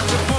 rock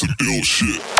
Thank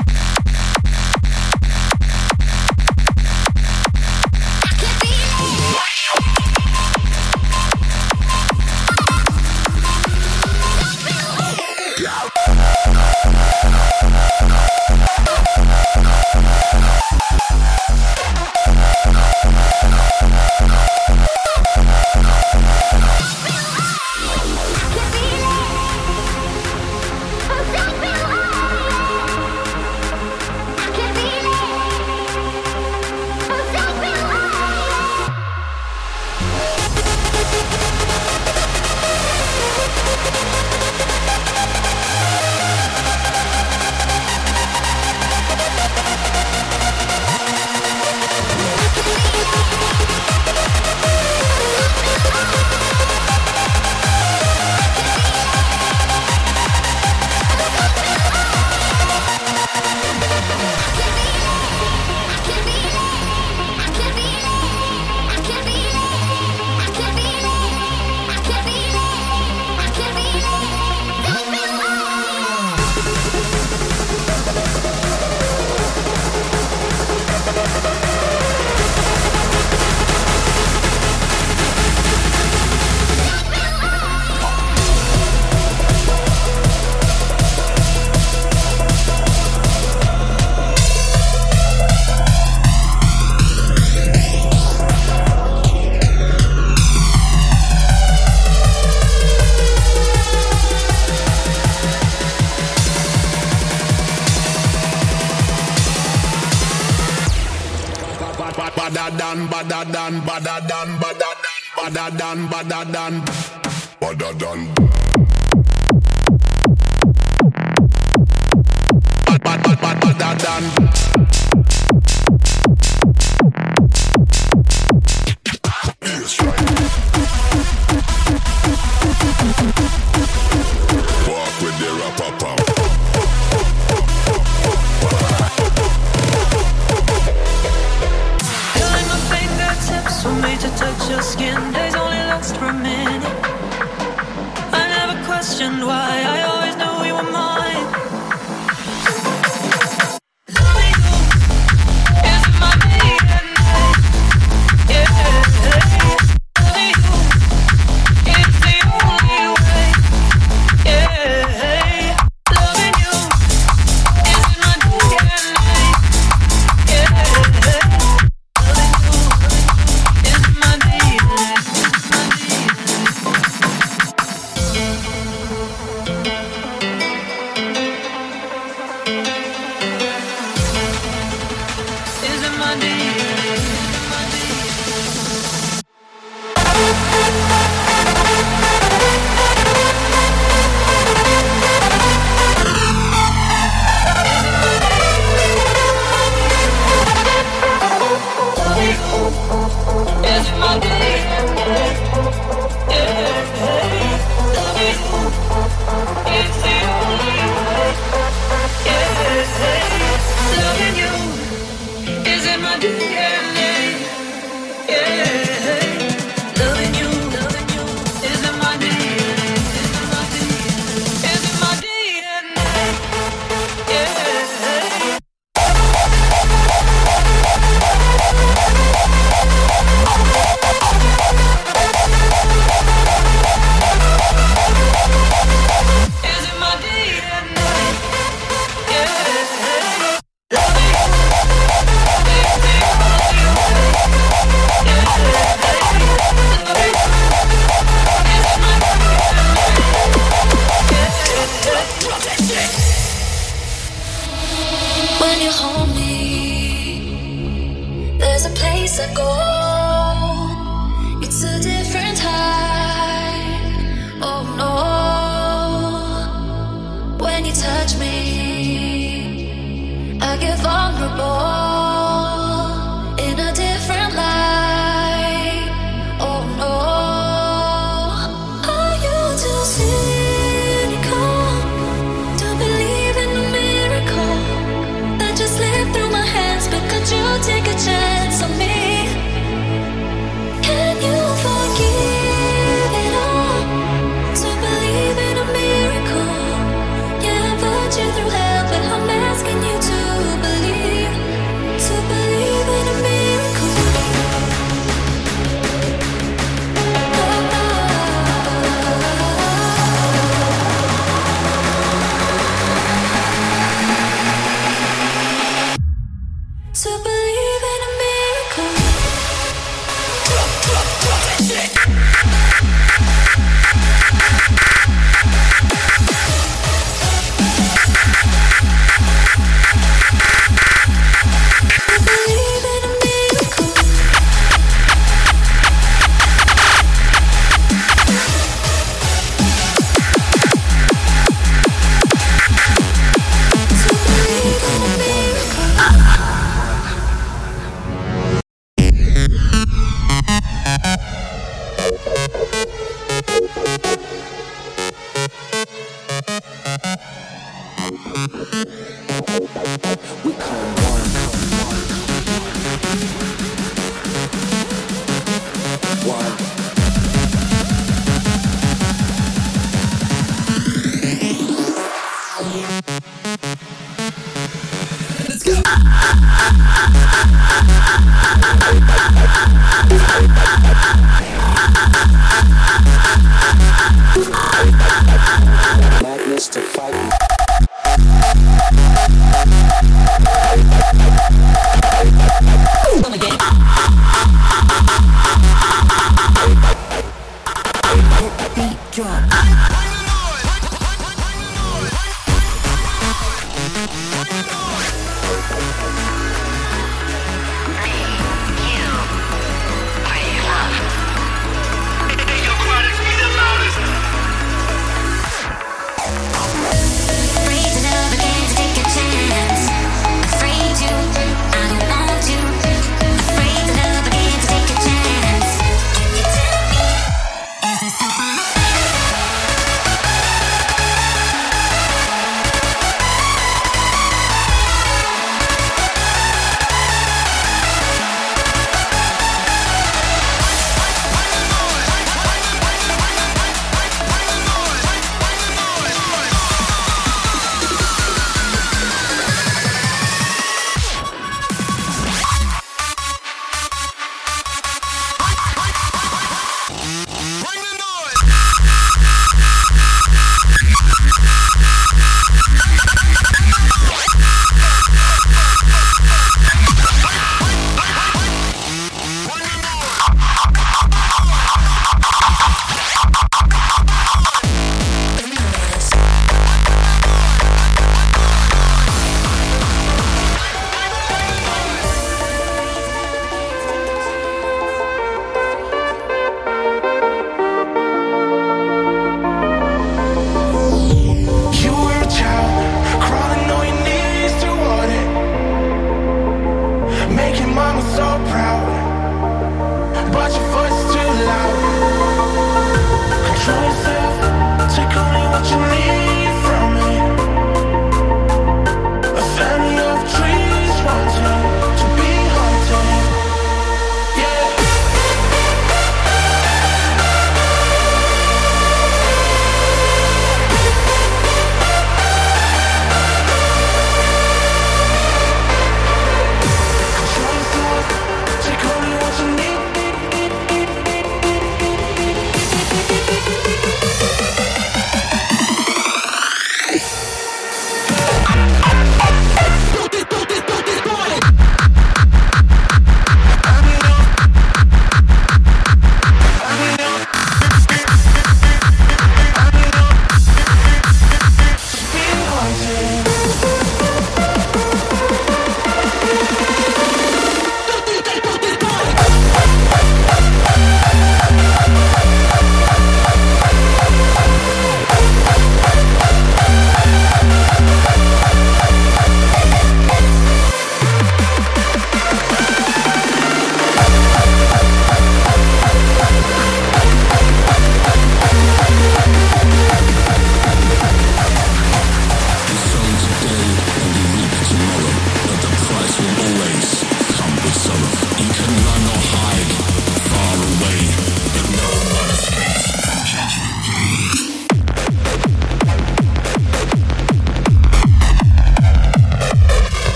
never questioned why. I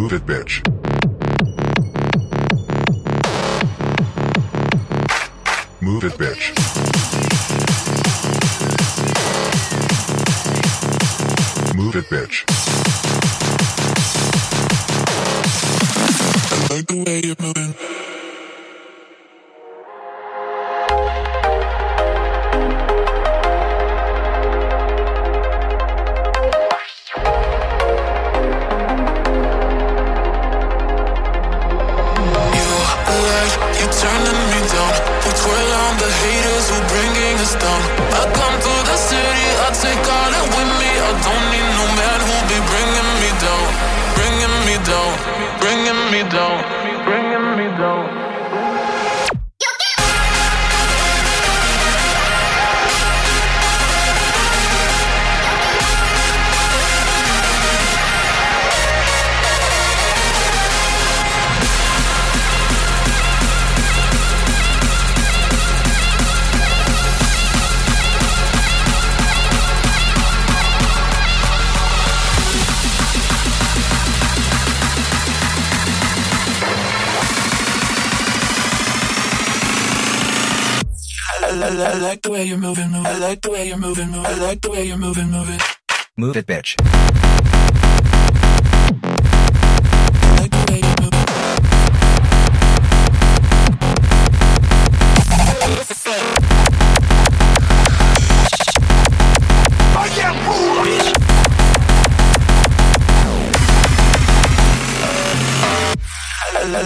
move it, bitch. Move it, bitch. Move it, bitch. I like the way you're moving. I, like the way you're moving. I like the way you're moving. I like the way you're moving. Move it, bitch.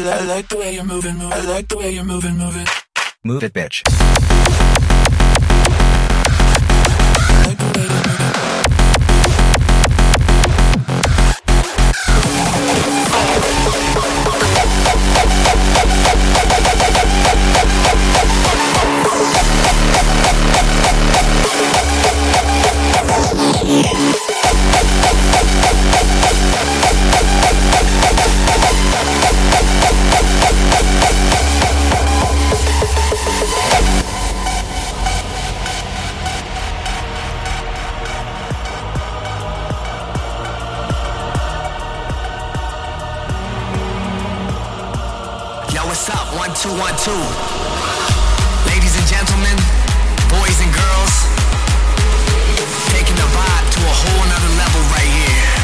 I like the way you're moving. I like the way you're moving. Move it, bitch. One, two, one, two. Ladies and gentlemen, boys and girls, taking the vibe to a whole nother level right here.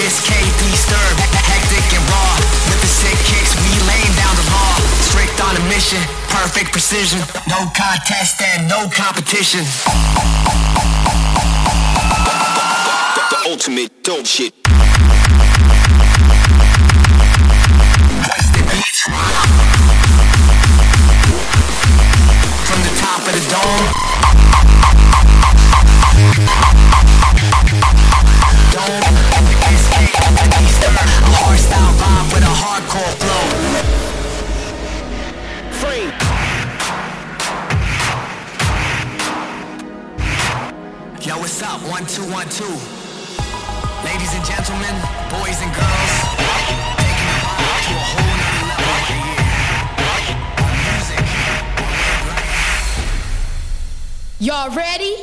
Miss KD Sturb, hectic and raw. With the sick kicks, we laying down the law. Strict on a mission, perfect precision. No contest and no competition. The ultimate dope shit. From the top of the dome. Y'all ready?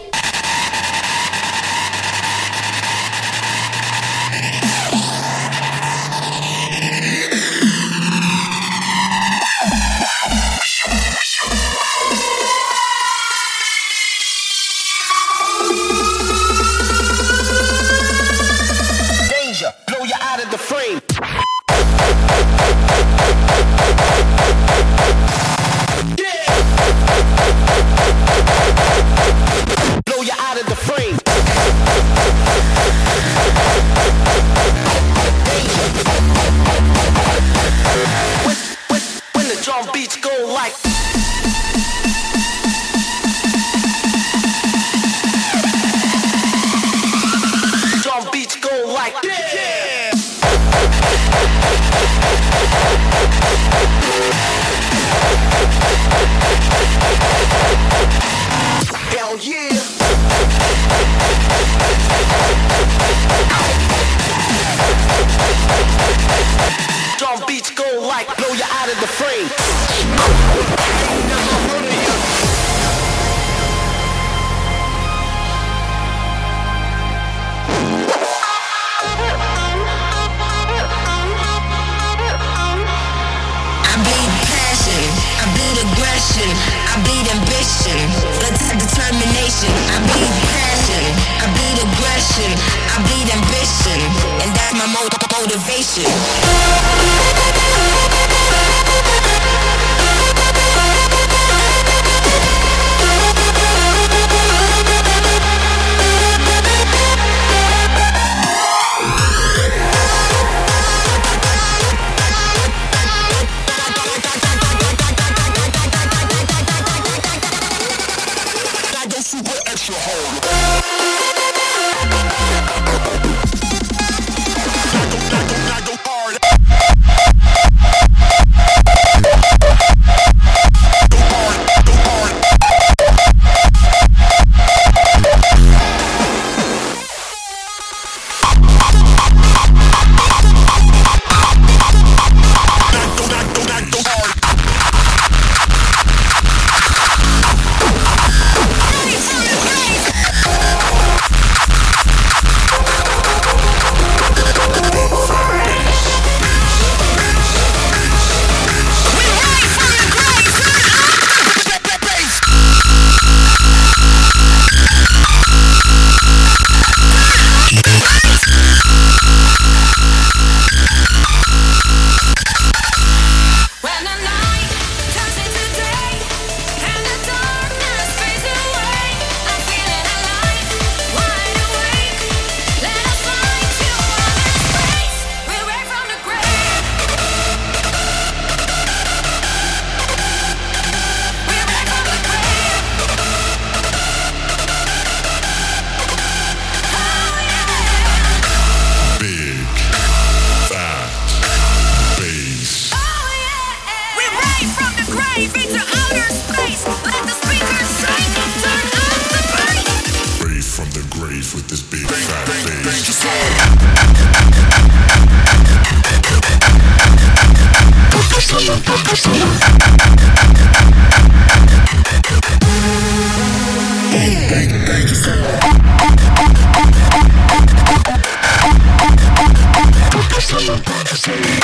I bleed ambition, that's that determination. I bleed passion, I bleed aggression, I bleed ambition, and that's my mo- motivation. Fantasy.